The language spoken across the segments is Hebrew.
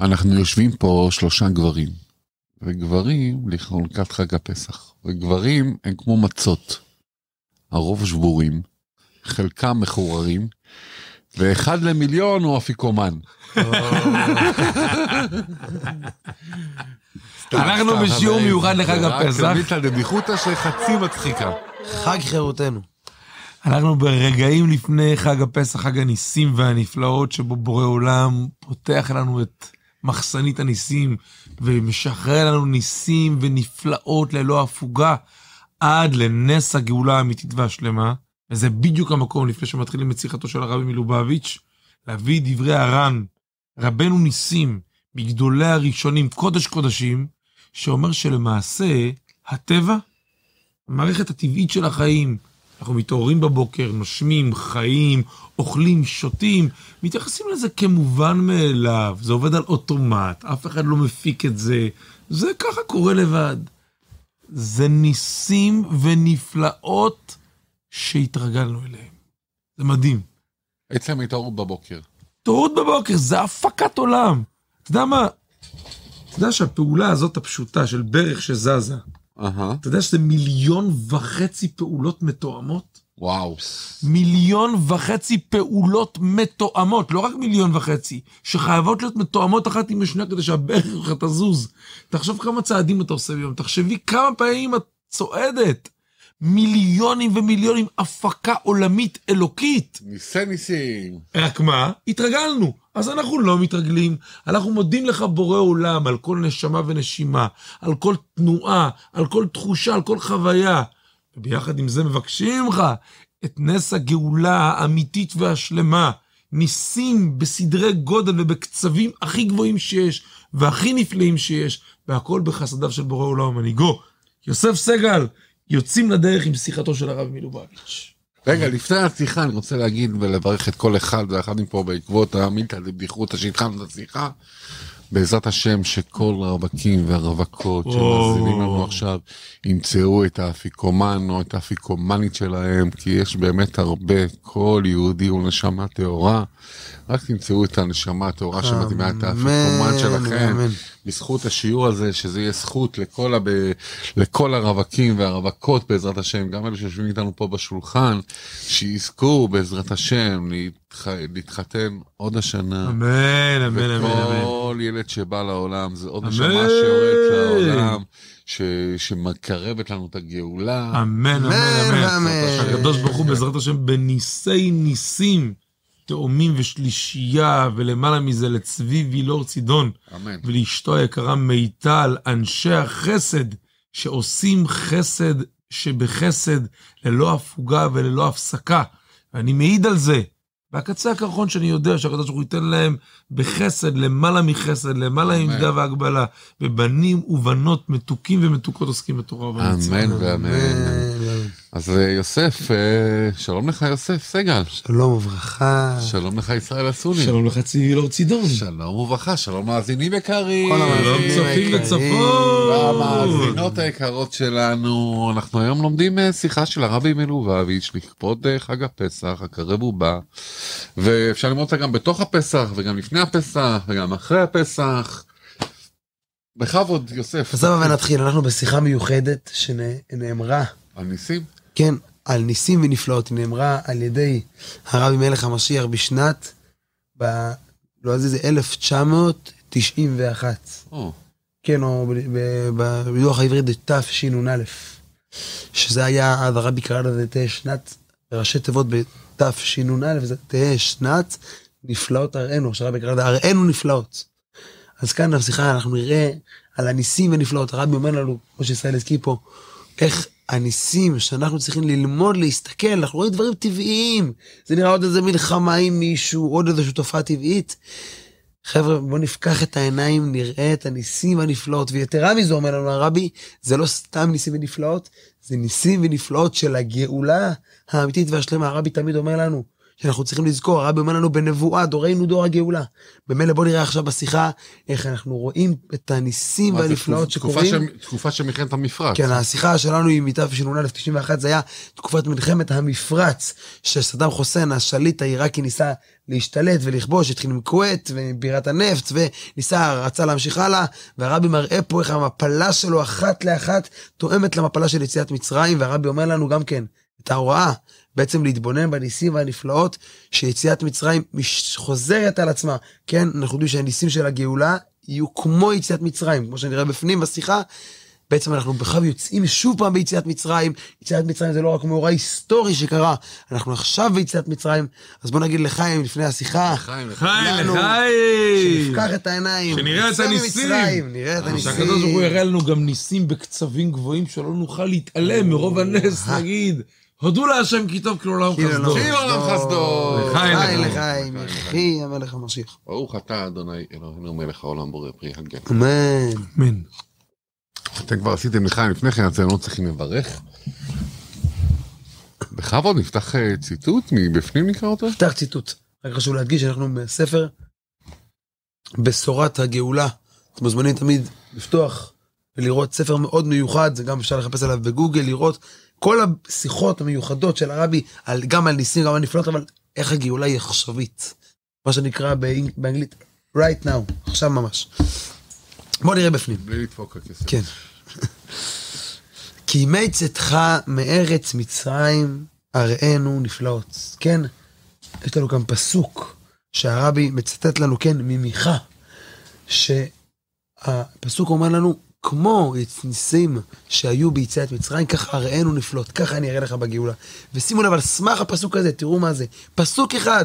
אנחנו יושבים פה שלושה גברים, וגברים לכרונקת חג הפסח, וגברים הם כמו מצות, הרוב שבורים, חלקם מחוררים, ואחד למיליון הוא אפיקומן. אנחנו בשיעור מיוחד לחג הפסח. רק מיטה דביחותא שחצי מצחיקה. חג חירותנו. אנחנו ברגעים לפני חג הפסח, חג הניסים והנפלאות, שבו בורא עולם פותח לנו את מחסנית הניסים ומשחרר לנו ניסים ונפלאות ללא הפוגה עד לנס הגאולה האמיתית והשלמה. וזה בדיוק המקום לפני שמתחילים את שיחתו של הרבי מלובביץ', להביא דברי הר"ן, רבנו ניסים, מגדולי הראשונים, קודש קודשים, שאומר שלמעשה הטבע, המערכת הטבעית של החיים, אנחנו מתעוררים בבוקר, נושמים, חיים, אוכלים, שותים, מתייחסים לזה כמובן מאליו, זה עובד על אוטומט, אף אחד לא מפיק את זה, זה ככה קורה לבד. זה ניסים ונפלאות שהתרגלנו אליהם. זה מדהים. עצם התעוררות בבוקר. התעוררות בבוקר, זה הפקת עולם. אתה יודע מה? אתה יודע שהפעולה הזאת הפשוטה של ברך שזזה, אהה, אתה יודע שזה מיליון וחצי פעולות מתואמות? וואו. מיליון וחצי פעולות מתואמות, לא רק מיליון וחצי, שחייבות להיות מתואמות אחת עם השנייה כדי שהברך שלך תזוז. תחשוב כמה צעדים אתה עושה ביום, תחשבי כמה פעמים את צועדת. מיליונים ומיליונים, הפקה עולמית אלוקית. ניסי ניסים. רק מה? התרגלנו. אז אנחנו לא מתרגלים, אנחנו מודים לך בורא עולם על כל נשמה ונשימה, על כל תנועה, על כל תחושה, על כל חוויה. וביחד עם זה מבקשים ממך את נס הגאולה האמיתית והשלמה. ניסים בסדרי גודל ובקצבים הכי גבוהים שיש, והכי נפלאים שיש, והכל בחסדיו של בורא עולם ומנהיגו. יוסף סגל, יוצאים לדרך עם שיחתו של הרב מלובביץ'. רגע, לפני השיחה אני רוצה להגיד ולברך את כל אחד ואחד מפה בעקבות המילתא דבדיחותא שהתחלנו את השיחה. בעזרת השם שכל הרווקים והרווקות שמאזינים לנו עכשיו ימצאו את האפיקומן או את האפיקומנית שלהם, כי יש באמת הרבה, כל יהודי הוא נשמה טהורה. רק תמצאו את הנשמה הטהורה שמתאימה את האפיקומן שלכם. בזכות השיעור הזה, שזה יהיה זכות לכל, הב... לכל הרווקים והרווקות בעזרת השם, גם אלה שיושבים איתנו פה בשולחן, שיזכו בעזרת השם להתחתן עוד השנה. אמן, אמן, אמן, אמן. וכל ילד שבא לעולם זה עוד אמן. נשמה שיורדת לעולם, ש... שמקרבת לנו את הגאולה. אמן, אמן, אמן, אמן. אמן. הקדוש ברוך הוא בעזרת השם בניסי ניסים, תאומים ושלישייה, ולמעלה מזה לצבי וילור צידון, אמן. ולאשתו היקרה מיטל, אנשי החסד, שעושים חסד שבחסד, ללא הפוגה וללא הפסקה. ואני מעיד על זה. והקצה הקרחון שאני יודע שהקדוש ברוך הוא ייתן להם בחסד, למעלה מחסד, למעלה אמן. ממידה והגבלה, ובנים ובנות מתוקים ומתוקות עוסקים בתורה ובמצווה. אמן ואמן. אז אה, יוסף, אה, שלום לך יוסף סגל. שלום וברכה. שלום לך ישראל אסוני. שלום לך צבי וילור צידון. שלום וברכה, שלום מאזינים יקרים. כל המאזינים שלום צופים היקרים. וצופות. והמאזינות היקרות שלנו, אנחנו היום לומדים אה, שיחה של הרבי מלובביץ' לכבוד חג הפסח, הקרב ובא, ואפשר ללמוד אותה גם בתוך הפסח, וגם לפני הפסח, וגם אחרי הפסח. בכבוד, יוסף. אז הבה ונתחיל, אנחנו בשיחה מיוחדת שנאמרה, על ניסים? כן, על ניסים ונפלאות, היא נאמרה על ידי הרבי מלך המשיח בשנת, ב... לא יודע, זה 1991. או, כן, או בלוח העברית זה תשנ"א, שזה היה, אז הרבי קרא לזה תהא שנת, ראשי תיבות בתשנ"א, וזה תהא שנת נפלאות הראינו, שהרבי קרא לזה הראינו נפלאות. אז כאן בשיחה אנחנו נראה על הניסים ונפלאות, הרבי אומר לנו, כמו שישראל הזכיר פה, איך הניסים שאנחנו צריכים ללמוד להסתכל, אנחנו רואים דברים טבעיים, זה נראה עוד איזה מלחמה עם מישהו, עוד איזושהי תופעה טבעית. חבר'ה, בואו נפקח את העיניים, נראה את הניסים והנפלאות. ויתרה מזו, אומר לנו הרבי, זה לא סתם ניסים ונפלאות, זה ניסים ונפלאות של הגאולה האמיתית והשלמה. הרבי תמיד אומר לנו, שאנחנו צריכים לזכור, הרבי אומר לנו בנבואה, דורנו דור הגאולה. במילא בוא נראה עכשיו בשיחה איך אנחנו רואים את הניסים והנפלאות שקורים. של- תקופה של מלחמת המפרץ. כן, השיחה שלנו היא מתשנ"א 91, זה היה תקופת מלחמת המפרץ, שסדאם חוסיין, השליט העיראקי, ניסה להשתלט ולכבוש, התחיל עם כווית ובירת הנפט, וניסה, רצה להמשיך הלאה, והרבי מראה פה איך המפלה שלו אחת לאחת תואמת למפלה של יציאת מצרים, והרבי אומר לנו גם כן, את ההוראה, בעצם להתבונן בניסים והנפלאות, שיציאת מצרים מש- חוזרת על עצמה. כן, אנחנו יודעים שהניסים של הגאולה יהיו כמו יציאת מצרים, כמו שנראה בפנים בשיחה, בעצם אנחנו בכלל יוצאים שוב פעם ביציאת מצרים. יציאת מצרים זה לא רק מאורע היסטורי שקרה, אנחנו עכשיו ביציאת מצרים. אז בוא נגיד לחיים לפני השיחה, חיים, חיים, לנו, לחיים! שנפקח את העיניים, שנראה את הניסים. ממצרים, נראה את הניסים. שהקדוש ברוך הוא יראה לנו גם ניסים בקצבים גבוהים שלא נוכל להתעלם מרוב הנס, נגיד, הודו להשם כי טוב כי לעולם כי לעולם חסדו. חסדו. לחיים, חי לחיים. לחיים, יחי המלך המשיח. ברוך אתה אדוני אלוהינו מלך העולם בורא פרי הגן. אמן. אמן. אתם כבר עשיתם לחיים לפני כן, אז אתם לא צריכים לברך. בכבוד נפתח אה, ציטוט מבפנים נקרא אותו? פתח ציטוט. רק חשוב להדגיש שאנחנו בספר בשורת הגאולה. אתם מוזמנים תמיד לפתוח ולראות ספר מאוד מיוחד, זה גם אפשר לחפש עליו בגוגל, לראות כל השיחות המיוחדות של הרבי, על, גם על ניסים, גם על נפלאות, אבל איך הגאולה היא עכשווית. מה שנקרא באנג, באנגלית right now, עכשיו ממש. בוא נראה בפנים. בלי לדפוק הכסף. כן. כי ימי צאתך מארץ מצרים, הראינו נפלאות. כן, יש לנו כאן פסוק שהרבי מצטט לנו, כן, ממיכה, שהפסוק אומר לנו, כמו ניסים שהיו ביציאת מצרים, ככה הראינו נפלאות, ככה אני אראה לך בגאולה. ושימו לב, על סמך הפסוק הזה, תראו מה זה. פסוק אחד,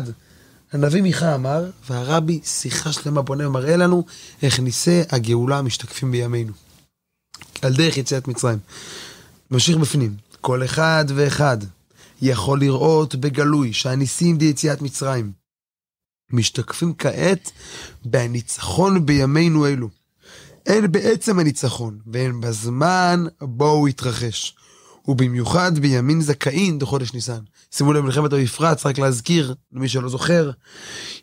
הנביא מיכה אמר, והרבי שיחה שלמה בונה ומראה לנו איך ניסי הגאולה משתקפים בימינו. על דרך יציאת מצרים. ממשיך בפנים, כל אחד ואחד יכול לראות בגלוי שהניסים ביציאת מצרים משתקפים כעת בניצחון בימינו אלו. הן בעצם הניצחון, והן בזמן בו הוא התרחש. ובמיוחד בימין זכאין בחודש ניסן. שימו לב, מלחמת המפרץ, רק להזכיר, למי שלא זוכר,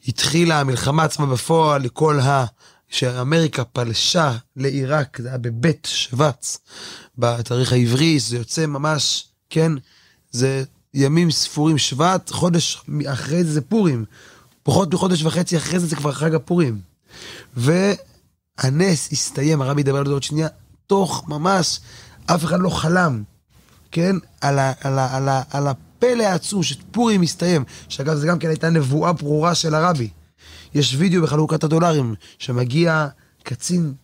התחילה המלחמה עצמה בפועל לכל ה... שאמריקה פלשה לעיראק, זה היה בבית שבץ, בתאריך העברי, זה יוצא ממש, כן, זה ימים ספורים שבט, חודש אחרי זה זה פורים. פחות מחודש וחצי אחרי זה זה כבר חג הפורים. והנס הסתיים, הרבי ידבר על זה עוד שנייה, תוך ממש, אף אחד לא חלם, כן, על, ה, על, ה, על, ה, על הפלא העצום שפורים הסתיים, שאגב זה גם כן הייתה נבואה ברורה של הרבי. יש וידאו בחלוקת הדולרים, שמגיע קצין,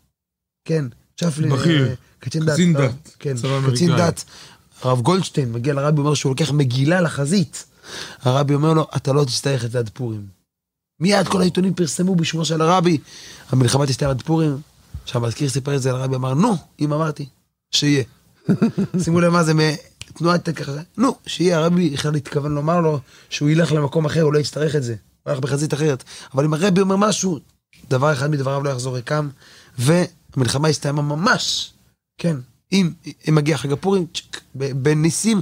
כן, צ'פלין, בכיר. אה, קצין דת, קצין אה, דת, כן, קצין. דת, הרב גולדשטיין מגיע לרבי, אומר שהוא לוקח מגילה לחזית. הרבי אומר לו, אתה לא תצטרך את זה עד פורים. מיד כל העיתונים פרסמו בשמו של הרבי, המלחמה תסתיים עד פורים. עכשיו המזכיר סיפר את זה לרבי, אמר, נו, אם אמרתי, שיהיה. שימו לב מה זה מתנועת ככה, נו, שיהיה, הרבי בכלל התכוון לומר לו שהוא ילך למקום אחר, הוא לא יצטרך את זה. הוא הלך בחזית אחרת. אבל אם הרבי אומר משהו, דבר אחד מדבריו לא יחזור ריקם, והמלחמה הסתיימה ממש, כן, אם, אם מגיע חג הפורים, בניסים,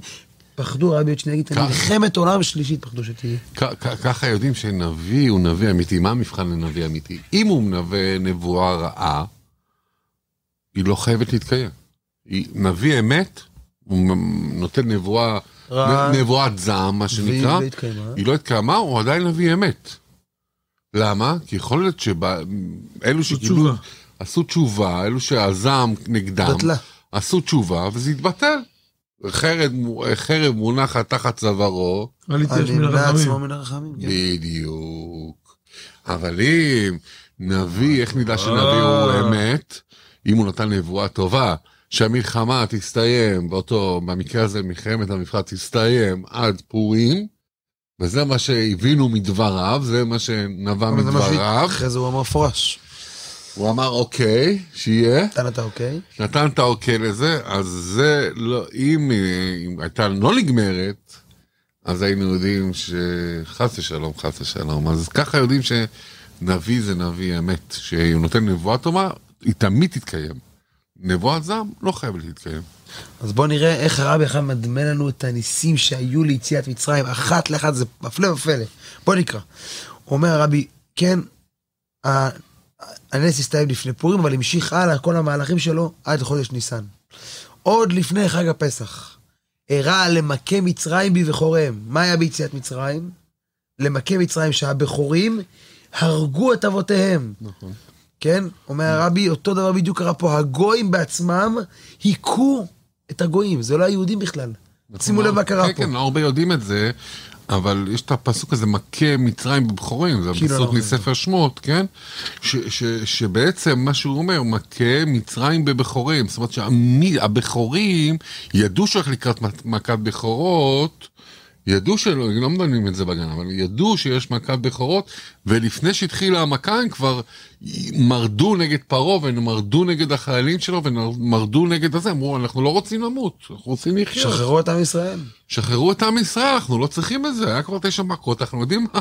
פחדו, שנייה יגיד, כך. מלחמת עולם שלישית פחדו שתהיה. כ- כ- ככה יודעים שנביא הוא נביא אמיתי. מה המבחן לנביא אמיתי? אם הוא מנבא נבואה רעה, היא לא חייבת להתקיים. נביא אמת, הוא נותן נבואה, נבואת זעם, מה שנקרא, לא. היא לא התקיימה, הוא עדיין נביא אמת. למה? כי יכול להיות שאלו שקיבלו. עשו תשובה, אלו שהזעם נגדם. עשו תשובה וזה התבטל. חרב, חרב מונחת תחת צווארו, אל יתייאש מן הרחמים. מן הרחמים. כן. בדיוק. אבל אם נביא, איך נדע שנביא הוא אה. אמת? אם הוא נתן נבואה טובה, שהמלחמה תסתיים, באותו, במקרה הזה מלחמת המפרץ תסתיים עד פורים, וזה מה שהבינו מדבריו, זה מה שנבע מדבריו. אחרי זה הוא אמר מפורש. הוא אמר אוקיי, שיהיה. נתן אתה אוקיי? נתן את האוקיי לזה, אז זה לא, אם, אם הייתה לא נגמרת, אז היינו יודעים שחס ושלום, חס ושלום. אז ככה יודעים שנביא זה נביא אמת, שהוא נותן נבואה טובה, היא תמיד תתקיים. נבואת זעם לא חייבת להתקיים. אז בואו נראה איך הרבי אחד מדמה לנו את הניסים שהיו ליציאת מצרים, אחת לאחת, זה מפלא ופלא. בואו נקרא. אומר הרבי, כן, הנס הסתיים לפני פורים, אבל המשיך הלאה כל המהלכים שלו עד חודש ניסן. עוד לפני חג הפסח, הראה למכה מצרים בבכוריהם. מה היה ביציאת מצרים? למכה מצרים שהבכורים הרגו את אבותיהם. נכון. כן? אומר הרבי, אותו דבר בדיוק קרה פה. הגויים בעצמם היכו את הגויים, זה לא היהודים בכלל. שימו לב מה קרה כן, פה. כן, לא הרבה יודעים את זה, אבל יש את הפסוק הזה, מכה מצרים בבכורים, זה כאילו הפסוק אנחנו- מספר שמות, כן? ש, ש, שבעצם מה שהוא אומר, מכה מצרים בבכורים, זאת אומרת שהבכורים ידעו שהולך לקראת מכ- מכת בכורות, ידעו שלא, לא מדברים את זה בגן, אבל ידעו שיש מכת בכורות, ולפני שהתחילה המכה הם כבר מרדו נגד פרעה, ומרדו נגד החיילים שלו, ומרדו נגד הזה, אמרו, אנחנו לא רוצים למות, אנחנו רוצים לחיות. שחררו את עם ישראל. שחררו את עם ישראל, אנחנו לא צריכים את זה, היה כבר תשע מכות, אנחנו יודעים מה,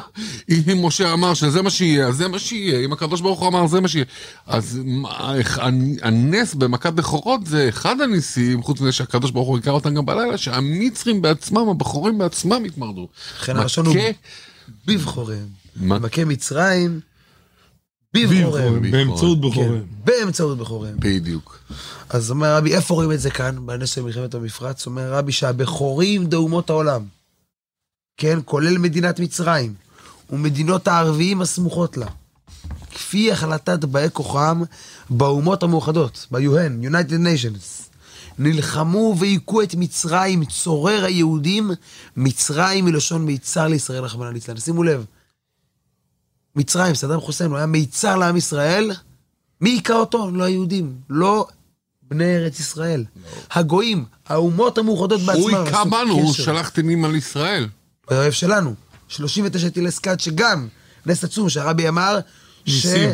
אם משה אמר שזה מה שיהיה, אז זה מה שיהיה, אם הקדוש ברוך הוא אמר זה מה שיהיה. אז הנס במכת בכורות זה אחד הניסים, חוץ מזה שהקדוש ברוך הוא הכר אותם גם בלילה, שהמצרים בעצמם, הבכורים בעצמם התמרדו. לכן הלשון הוא בבכוריהם. מה- מכה מצרים. בבכוריהם. באמצעות כן, בכוריהם. באמצעות בכוריהם. בדיוק. אז אומר רבי, איפה רואים את זה כאן? בנס של מלחמת המפרץ, אומר רבי שהבכורים דאומות העולם. כן, כולל מדינת מצרים, ומדינות הערביים הסמוכות לה. כפי החלטת באי כוחם באומות המאוחדות, ב-UN, United Nations. נלחמו והיכו את מצרים, צורר היהודים, מצרים מלשון מיצר לישראל, רחמנא ליצלן. שימו לב, מצרים, סדאם חוסיין, הוא היה מיצר לעם ישראל, מי היכה אותו? לא היהודים, לא בני ארץ ישראל. הגויים, האומות המאוחדות בעצמם. הוא היכה בנו, הוא. שלח טילים על ישראל. האויב שלנו. 39 טילי סקאד, שגם נס עצום שהרבי אמר, ניסים.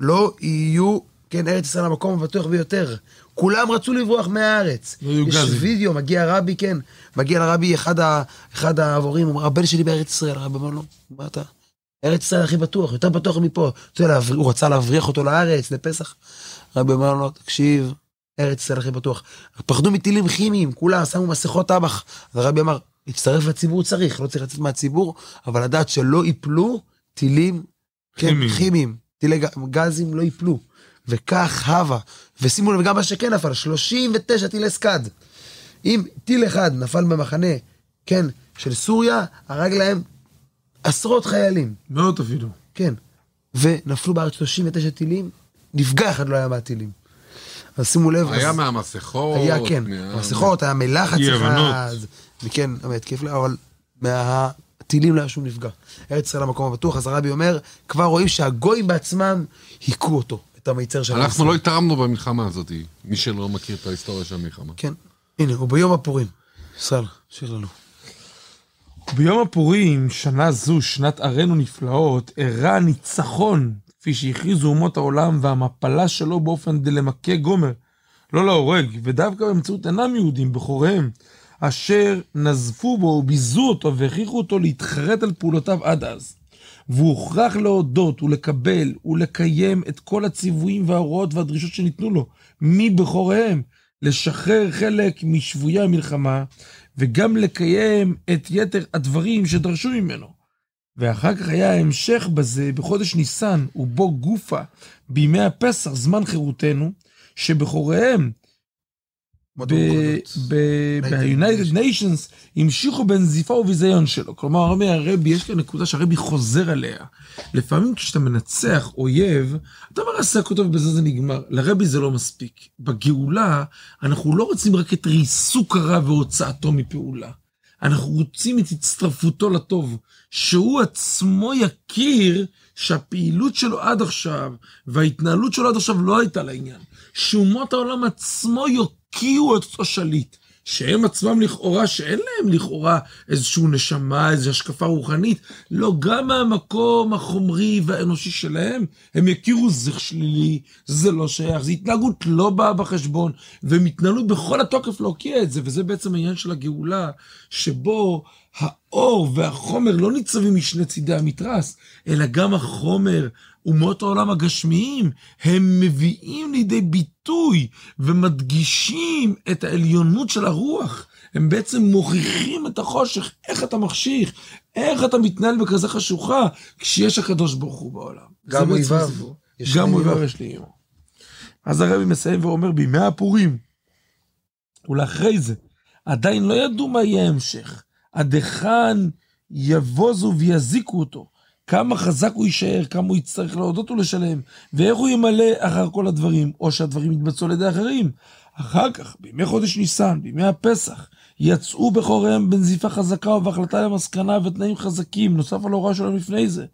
שלא יהיו, כן, ארץ ישראל המקום הבטוח ביותר. כולם רצו לברוח מהארץ. לא יש גזים. וידאו, מגיע רבי, כן, מגיע לרבי אחד, ה, אחד העבורים, אומר, הבן שלי בארץ ישראל, הרבי אמר לו, מה אתה? ארץ ישראל הכי בטוח, יותר בטוח מפה. אתה יודע, הוא רצה להבריח אותו לארץ, לפסח. רבי אמר לו, תקשיב, ארץ ישראל הכי בטוח. פחדו מטילים כימיים, כולם שמו מסכות טבח. אז הרבי אמר, להצטרף לציבור צריך, לא צריך לצאת מהציבור, אבל לדעת שלא ייפלו טילים כן, כימיים. כימיים, טילי גזים לא ייפלו. וכך הווה. ושימו לב, גם מה שכן נפל, 39 טילי סקאד. אם טיל אחד נפל במחנה, כן, של סוריה, הרג להם עשרות חיילים, מאות אפילו. כן. ונפלו בארץ 39 טילים, נפגע אחד לא היה מהטילים. אז שימו לב, היה אז- מהמסכות. היה, כן, מה- מסכות, היה מלחץ. אחד, וכן, ההתקף, אבל מהטילים לא היה שום נפגע. ארץ ישראל המקום הבטוח, אז הרבי אומר, כבר רואים שהגויים בעצמם היכו אותו, את המיצר של אנחנו. לא התערמנו במלחמה הזאת, מי שלא מכיר את ההיסטוריה של המלחמה. כן, הנה, הוא ביום הפורים. ישראל, שיר לנו. ביום הפורים, שנה זו, שנת ערינו נפלאות, אירע הניצחון, כפי שהכריזו אומות העולם, והמפלה שלו באופן דלמכה גומר, לא להורג, ודווקא באמצעות אינם יהודים, בכוריהם, אשר נזפו בו וביזו אותו והכריחו אותו להתחרט על פעולותיו עד אז. והוא הוכרח להודות ולקבל ולקיים את כל הציוויים וההוראות והדרישות שניתנו לו, מבכוריהם, לשחרר חלק משבויי המלחמה, וגם לקיים את יתר הדברים שדרשו ממנו. ואחר כך היה ההמשך בזה בחודש ניסן, ובו גופה, בימי הפסח, זמן חירותנו, המאוחדות. ב-United Nations המשיכו בנזיפה וביזיון שלו. כלומר, אומר הרבי, יש כאן נקודה שהרבי חוזר עליה. לפעמים כשאתה מנצח אויב, אתה מרסק אותו ובזה זה נגמר. לרבי זה לא מספיק. בגאולה, אנחנו לא רוצים רק את ריסוק הרע והוצאתו מפעולה. אנחנו רוצים את הצטרפותו לטוב, שהוא עצמו יכיר שהפעילות שלו עד עכשיו וההתנהלות שלו עד עכשיו לא הייתה לעניין. שאומות העולם עצמו יוקיעו את אותו שליט. שהם עצמם לכאורה, שאין להם לכאורה איזשהו נשמה, איזושהי השקפה רוחנית, לא, גם מהמקום החומרי והאנושי שלהם, הם יכירו זה שלילי, זה לא שייך, זו התנהגות לא באה בחשבון, והם התנהלו בכל התוקף להוקיע את זה, וזה בעצם העניין של הגאולה, שבו האור והחומר לא ניצבים משני צידי המתרס, אלא גם החומר אומות העולם הגשמיים, הם מביאים לידי ביטוי ומדגישים את העליונות של הרוח. הם בעצם מוכיחים את החושך, איך אתה מחשיך, איך אתה מתנהל בכזה חשוכה, כשיש הקדוש ברוך הוא בעולם. גם אויביו. גם אויביו. יש לי אימו. אז הרבי מסיים ואומר, בימי הפורים, ולאחרי זה, עדיין לא ידעו מה יהיה ההמשך. עד היכן יבוזו ויזיקו אותו. כמה חזק הוא יישאר, כמה הוא יצטרך להודות ולשלם, ואיך הוא ימלא אחר כל הדברים, או שהדברים יתבצעו על ידי אחרים. אחר כך, בימי חודש ניסן, בימי הפסח, יצאו בכוריהם בנזיפה חזקה ובהחלטה למסקנה ותנאים חזקים, נוסף על ההוראה שלנו לפני זה.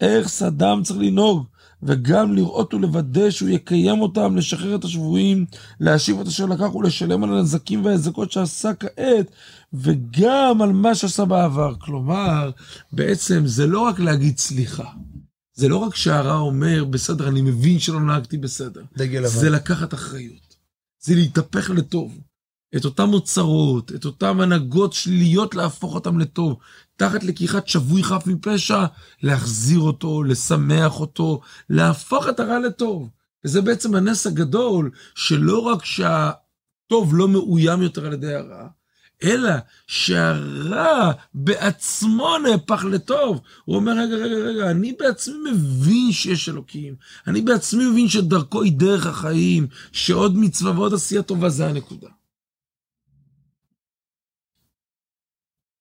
איך סדם צריך לנהוג, וגם לראות ולוודא שהוא יקיים אותם, לשחרר את השבויים, להשיב את אשר לקח ולשלם על הנזקים וההזקות שעשה כעת, וגם על מה שעשה בעבר. כלומר, בעצם זה לא רק להגיד סליחה. זה לא רק שהרע אומר, בסדר, אני מבין שלא נהגתי בסדר. דגל לבן. זה לקחת אחריות. זה להתהפך לטוב. את אותם אוצרות, את אותם הנהגות שליליות, להפוך אותם לטוב. תחת לקיחת שבוי חף מפשע, להחזיר אותו, לשמח אותו, להפוך את הרע לטוב. וזה בעצם הנס הגדול, שלא רק שהטוב לא מאוים יותר על ידי הרע, אלא שהרע בעצמו נהפך לטוב. הוא אומר, רגע, רגע, רגע, אני בעצמי מבין שיש אלוקים. אני בעצמי מבין שדרכו היא דרך החיים, שעוד מצווה ועוד עשייה טובה זה הנקודה.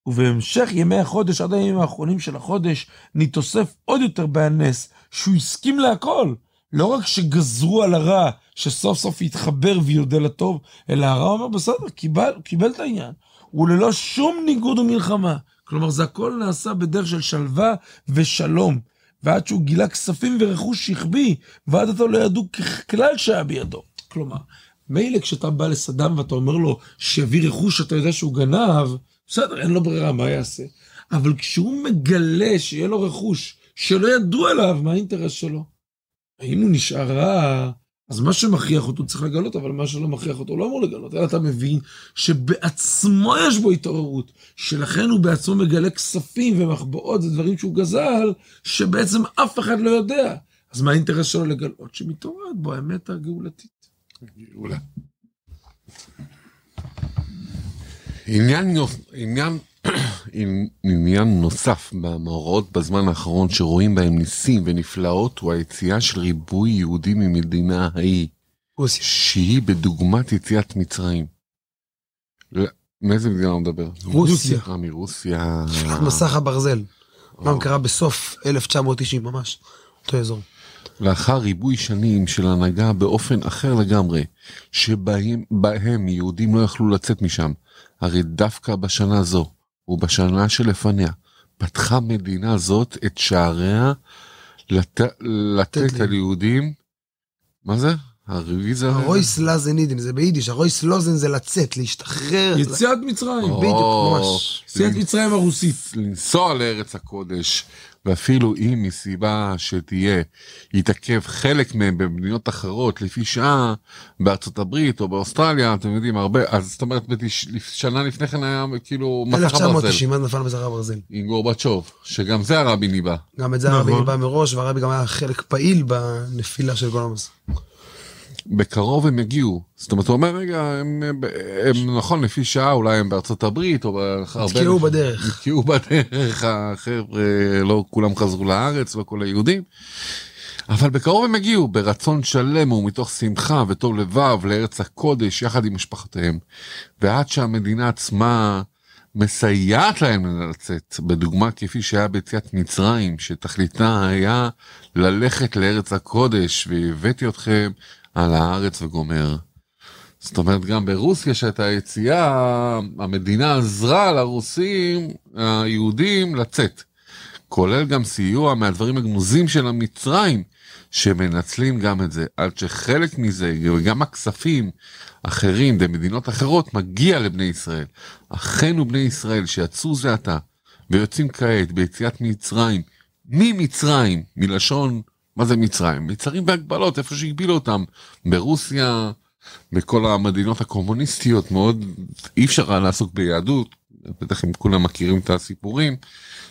ובהמשך ימי החודש, עד הימים האחרונים של החודש, נתוסף עוד יותר בהנס, שהוא הסכים להכל. לא רק שגזרו על הרע, שסוף סוף יתחבר ויודה לטוב, אלא הרע אומר, בסדר, קיבל, קיבל את העניין. וללא שום ניגוד ומלחמה. כלומר, זה הכל נעשה בדרך של שלווה ושלום. ועד שהוא גילה כספים ורכוש שכבי, ועד עתה לא ידעו ככלל שהיה בידו. כלומר, מילא כשאתה בא לסדאם ואתה אומר לו שיביא רכוש שאתה יודע שהוא גנב, בסדר, אין לו ברירה, מה יעשה? אבל כשהוא מגלה שיהיה לו רכוש שלא ידעו עליו, מה האינטרס שלו? האם הוא נשאר רע? אז מה שמכריח אותו צריך לגלות, אבל מה שלא מכריח אותו לא אמור לגלות. אלא אתה מבין שבעצמו יש בו התעוררות, שלכן הוא בעצמו מגלה כספים ומחבאות, זה דברים שהוא גזל, שבעצם אף אחד לא יודע. אז מה האינטרס שלו לגלות? שמתעוררת בו האמת הגאולתית. גאולה. עניין, נוס- עניין, עניין נוסף במאורעות בזמן האחרון שרואים בהם ניסים ונפלאות הוא היציאה של ריבוי יהודים ממדינה ההיא. שהיא בדוגמת יציאת מצרים. לא, מאיזה מדינה הוא מדבר? רוסיה. אה, מרוסיה. מסך הברזל. מה קרה בסוף 1990 ממש. אותו אזור. לאחר ריבוי שנים של הנהגה באופן אחר לגמרי, שבהם בהם יהודים לא יכלו לצאת משם, הרי דווקא בשנה זו, ובשנה שלפניה, פתחה מדינה זאת את שעריה לת... לתת לי. ליהודים, מה זה? הרוויזיה? הרויס אידן זה ביידיש, הרויס לוזן זה לצאת, להשתחרר. יציאת מצרים. בדיוק, ממש. יציאת מצרים הרוסית. לנסוע לארץ הקודש, ואפילו אם מסיבה שתהיה, יתעכב חלק מהם במדינות אחרות לפי שעה, בארצות הברית או באוסטרליה, אתם יודעים, הרבה, אז זאת אומרת, בתש... שנה לפני כן היה כאילו מסך הברזל 1990 אז נפל מסך הברזל. עם גורבצ'וב, שגם זה הרבי ניבא. גם את זה הרבי נכון. ניבא מראש, והרבי גם היה חלק פעיל בנפילה של קולומוס. בקרוב הם יגיעו, זאת אומרת, הוא אומר, רגע, הם, הם, נכון, לפי שעה, אולי הם בארצות הברית, או בהרבה... נתקעו בדרך. נתקעו בדרך, החבר'ה, לא כולם חזרו לארץ, לא כל היהודים. אבל בקרוב הם יגיעו ברצון שלם ומתוך שמחה וטוב לבב לארץ הקודש יחד עם משפחותיהם. ועד שהמדינה עצמה מסייעת להם לצאת, בדוגמה כפי שהיה ביציאת מצרים, שתכליתה היה ללכת לארץ הקודש, והבאתי אתכם על הארץ וגומר. זאת אומרת, גם ברוסיה שהייתה יציאה, המדינה עזרה לרוסים, היהודים, לצאת. כולל גם סיוע מהדברים הגנוזים של המצרים, שמנצלים גם את זה, עד שחלק מזה, וגם הכספים אחרים במדינות אחרות, מגיע לבני ישראל. אחינו בני ישראל שיצאו זה עתה, ויוצאים כעת ביציאת מצרים, ממצרים, מלשון, מה זה מצרים? מצרים בהגבלות, איפה שהגבילו אותם, ברוסיה, בכל המדינות הקומוניסטיות, מאוד, אי אפשר היה לעסוק ביהדות, בטח אם כולם מכירים את הסיפורים,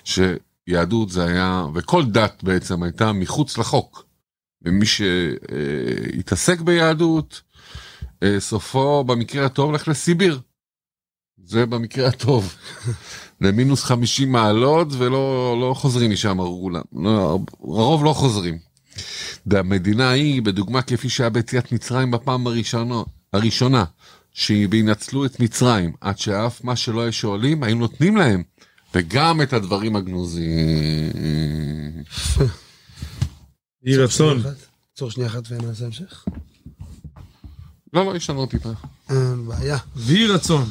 שיהדות זה היה, וכל דת בעצם הייתה מחוץ לחוק. ומי שהתעסק ביהדות, אה, סופו במקרה הטוב הולך לסיביר. זה במקרה הטוב. למינוס 50 מעלות ולא לא חוזרים משם, לא, הרוב לא חוזרים. והמדינה היא, בדוגמה כפי שהיה ביציאת מצרים בפעם הראשונה, הראשונה שינצלו את מצרים, עד שאף מה שלא היה שואלים, היו נותנים להם, וגם את הדברים הגנוזים. יהי רצון. עצור שנייה אחת ונעשה המשך. לא, לא, יש לנו טיפה. אין בעיה. ויהי רצון.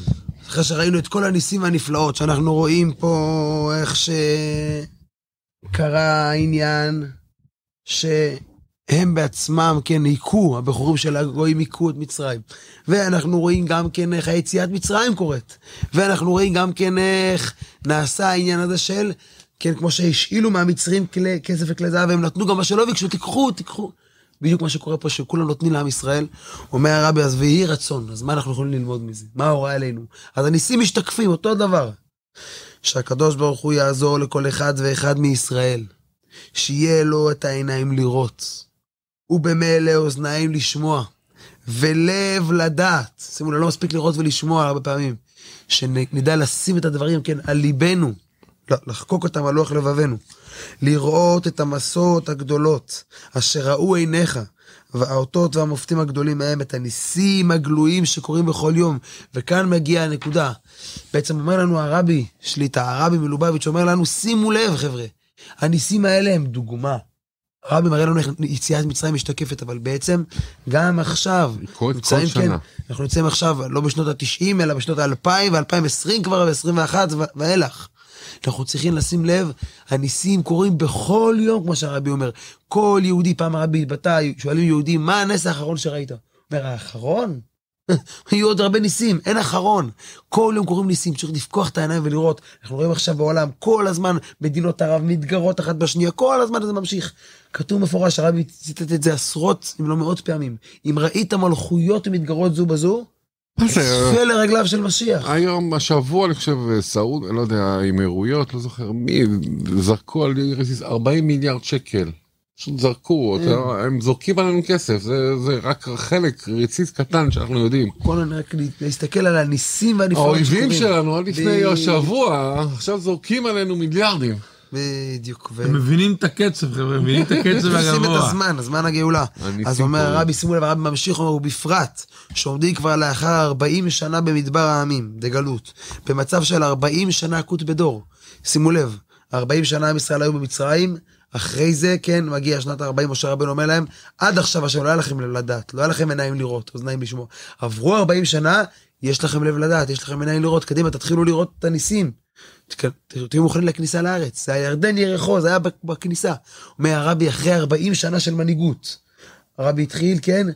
אחרי שראינו את כל הניסים והנפלאות שאנחנו רואים פה, איך שקרה העניין, שהם בעצמם, כן, היכו, הבחורים של הגויים היכו את מצרים. ואנחנו רואים גם כן איך היציאת מצרים קורית. ואנחנו רואים גם כן איך נעשה העניין הזה של, כן, כמו שהשאילו מהמצרים כלי, כסף וכלי זהב, והם נתנו גם מה שלא ביקשו, תיקחו, תיקחו. בדיוק מה שקורה פה, שכולם נותנים לעם ישראל. אומר הרבי, אז ויהי רצון, אז מה אנחנו יכולים ללמוד מזה? מה ההוראה עלינו? אז הניסים משתקפים, אותו דבר. שהקדוש ברוך הוא יעזור לכל אחד ואחד מישראל, שיהיה לו את העיניים לראות, ובמילא אוזניים לשמוע, ולב לדעת. שימו לב, לא מספיק לראות ולשמוע הרבה פעמים. שנדע לשים את הדברים, כן, על ליבנו, לחקוק אותם על לוח לבבינו. לראות את המסעות הגדולות, אשר ראו עיניך, והאותות והמופתים הגדולים מהם, את הניסים הגלויים שקורים בכל יום. וכאן מגיעה הנקודה. בעצם אומר לנו הרבי שליטה, הרבי מלובביץ' אומר לנו, שימו לב חבר'ה, הניסים האלה הם דוגמה. הרבי מראה לנו איך יציאת מצרים משתקפת, אבל בעצם גם עכשיו, נמצאים, כן, אנחנו נמצאים עכשיו לא בשנות ה-90, אלא בשנות ה-2000 ו-2020 כבר, ו-21 ואילך. אנחנו צריכים לשים לב, הניסים קורים בכל יום, כמו שהרבי אומר. כל יהודי, פעם הרבי התבטא, שואלים יהודים, מה הנס האחרון שראית? אומר, האחרון? יהיו עוד הרבה ניסים, אין אחרון. כל יום קורים ניסים, צריך לפקוח את העיניים ולראות. אנחנו רואים עכשיו בעולם, כל הזמן מדינות ערב מתגרות אחת בשנייה, כל הזמן זה ממשיך. כתוב מפורש, הרבי ציטט את זה עשרות, אם לא מאות פעמים. אם ראית מלכויות מתגרות זו בזו, נופל לרגליו של משיח. היום, השבוע, אני חושב, סעוד, לא יודע, האמירויות, לא זוכר מי, זרקו על איריסיס 40 מיליארד שקל. פשוט זרקו. הם זורקים עלינו כסף, זה, זה רק חלק, רציס קטן שאנחנו יודעים. כל הזמן רק להסתכל על הניסים והנפלאות שקורים. האויבים שלנו עד לפני השבוע, עכשיו זורקים עלינו מיליארדים. בדיוק. הם מבינים את הקצב, חבר'ה, מבינים את הקצב הגבוה. עושים את הזמן, הזמן הגאולה. אז אומר הרבי, שימו לב, הרבי ממשיך, אומר, ובפרט, שעומדים כבר לאחר 40 שנה במדבר העמים, דגלות, במצב של 40 שנה כות בדור. שימו לב, 40 שנה עם ישראל היו במצרים, אחרי זה, כן, מגיע שנת ה-40, משה רבנו אומר להם, עד עכשיו השם, לא היה לכם לב לדעת, לא היה לכם עיניים לראות, אוזניים לשמוע. עברו 40 שנה, יש לכם לב לדעת, יש לכם עיניים לראות, קדימה, תתחילו לראות את הניסים. תהיו מוכנים לכניסה לארץ, זה הירדן ירחו, זה היה בכניסה. אומר הרבי, אחרי 40 שנה של מנהיגות. הרבי התחיל, כן?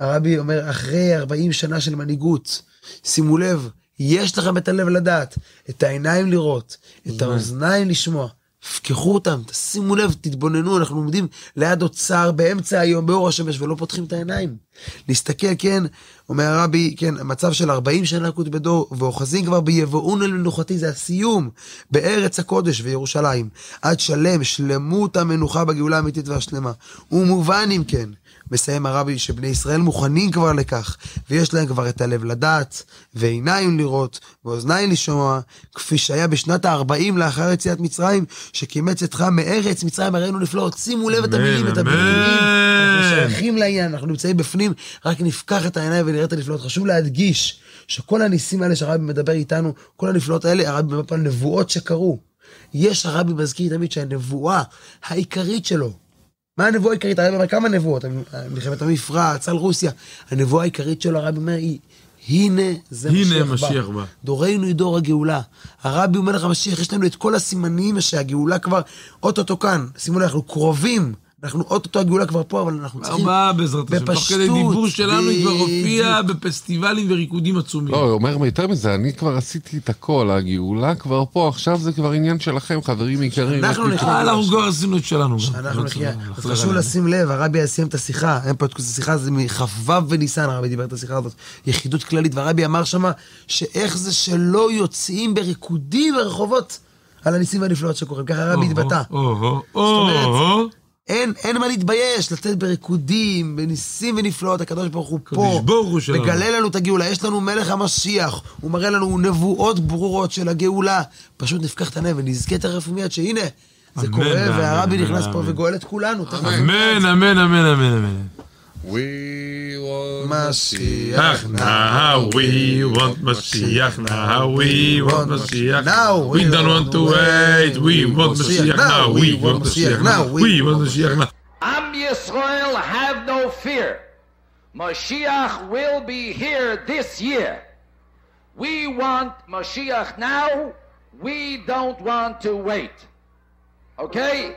הרבי אומר, אחרי 40 שנה של מנהיגות, שימו לב, יש לכם את הלב לדעת, את העיניים לראות, את האוזניים לשמוע. פקחו אותם, תשימו לב, תתבוננו, אנחנו עומדים ליד אוצר באמצע היום באור השמש ולא פותחים את העיניים. להסתכל, כן, אומר הרבי, כן, מצב של 40 שנה קוד בדור, ואוחזים כבר ביבואון אל מנוחתי, זה הסיום, בארץ הקודש וירושלים, עד שלם, שלמות המנוחה בגאולה האמיתית והשלמה. ומובן אם כן, מסיים הרבי שבני ישראל מוכנים כבר לכך, ויש להם כבר את הלב לדעת, ועיניים לראות, ואוזניים לשמוע, כפי שהיה בשנת ה-40 לאחר יציאת מצרים, שקימץ אתך מארץ מצרים הראינו נפלאות. שימו לב את המילים, את המילים, אנחנו שייכים לעניין, אנחנו נמצאים בפנים, רק נפקח את העיניים ונראה את הנפלאות. חשוב להדגיש שכל הניסים האלה שהרבי מדבר איתנו, כל הנפלאות האלה, הרבי מדבר על נבואות שקרו. יש הרבי מזכיר תמיד שהנבואה העיקרית שלו, מה הנבואה העיקרית? הרבי אומר כמה נבואות, מלחמת המפרץ, על רוסיה. הנבואה העיקרית שלו, הרבי אומר, היא, הנה זה הנה משיח, משיח בא. דורנו היא דור הגאולה. הרבי אומר לך, משיח, יש לנו את כל הסימנים שהגאולה כבר אוטוטו כאן. שימו לב, אנחנו קרובים אנחנו אוטוטו הגאולה כבר פה, אבל אנחנו צריכים... ארבעה בעזרת השם. תוך כדי בפשטות, דיבור שלנו היא כבר. הופיעה בפסטיבלים וריקודים עצומים. לא, הוא אומר יותר מזה, אני כבר עשיתי את הכל, הגאולה כבר פה, עכשיו זה כבר עניין שלכם, חברים יקרים. אנחנו נחיה. אנחנו כבר עשינו את שלנו. אנחנו נחיה. אז חשוב. לשים לב, הרבי סיים את השיחה, אין פה את השיחה, זה מכ"ו בניסן, הרבי דיבר את השיחה הזאת, יחידות כללית, והרבי אמר שמה, שאיך זה שלא יוצאים בריקודים ברחובות על הניסים והנפלאות שקורים, ככה הרבי התבטא. זאת אומרת. אין, אין מה להתבייש, לצאת בריקודים, בניסים ונפלאות, הקדוש ברוך הוא פה. הקדוש ברוך הוא שלנו. מגלה לנו את הגאולה, יש לנו מלך המשיח, הוא מראה לנו נבואות ברורות של הגאולה. פשוט נפקח את העיניים ונזכה תכף מיד שהנה, זה אמן, קורה, אמן, והרבי אמן, נכנס פה. וגואל את כולנו. אמן, אמן, אמן, אמן, אמן. We want Messiah now. We want Messiah now. We want Messiah now. We don't want to wait. We want Messiah now. We want Messiah now. We want Messiah now. Am Yisrael, have no fear. Mashiach will be here this year. We want Mashiach now. We don't want to wait. Okay?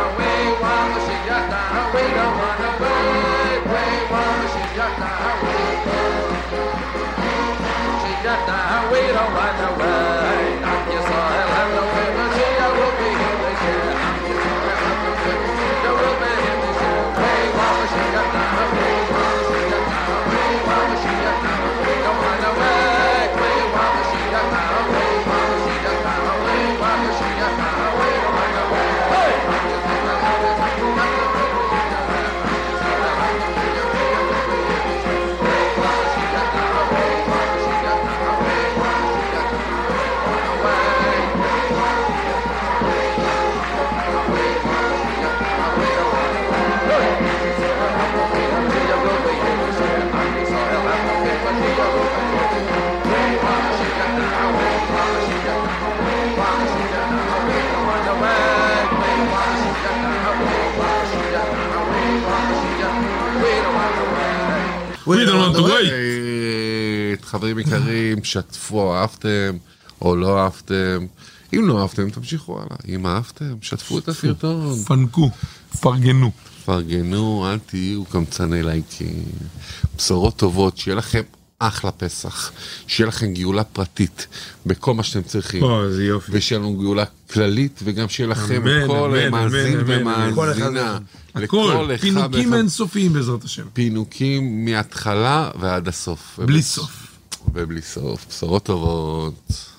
We don't want to wait. חברים יקרים, שתפו, אהבתם או לא אהבתם. אם לא אהבתם, תמשיכו הלאה. אם אהבתם, שתפו את הסרטון. פנקו, פרגנו. פרגנו, אל תהיו קמצני לייקים. בשורות טובות, שיהיה לכם אחלה פסח. שיהיה לכם גאולה פרטית בכל מה שאתם צריכים. או, איזה יופי. ושיהיה לנו גאולה כללית, וגם שיהיה לכם אמן, כל אמן, מאזין אמן, ומאזינה. הכל, פינוקים ואחד. אינסופיים בעזרת השם. פינוקים מההתחלה ועד הסוף. בלי סוף. ובלי סוף. בשורות טובות.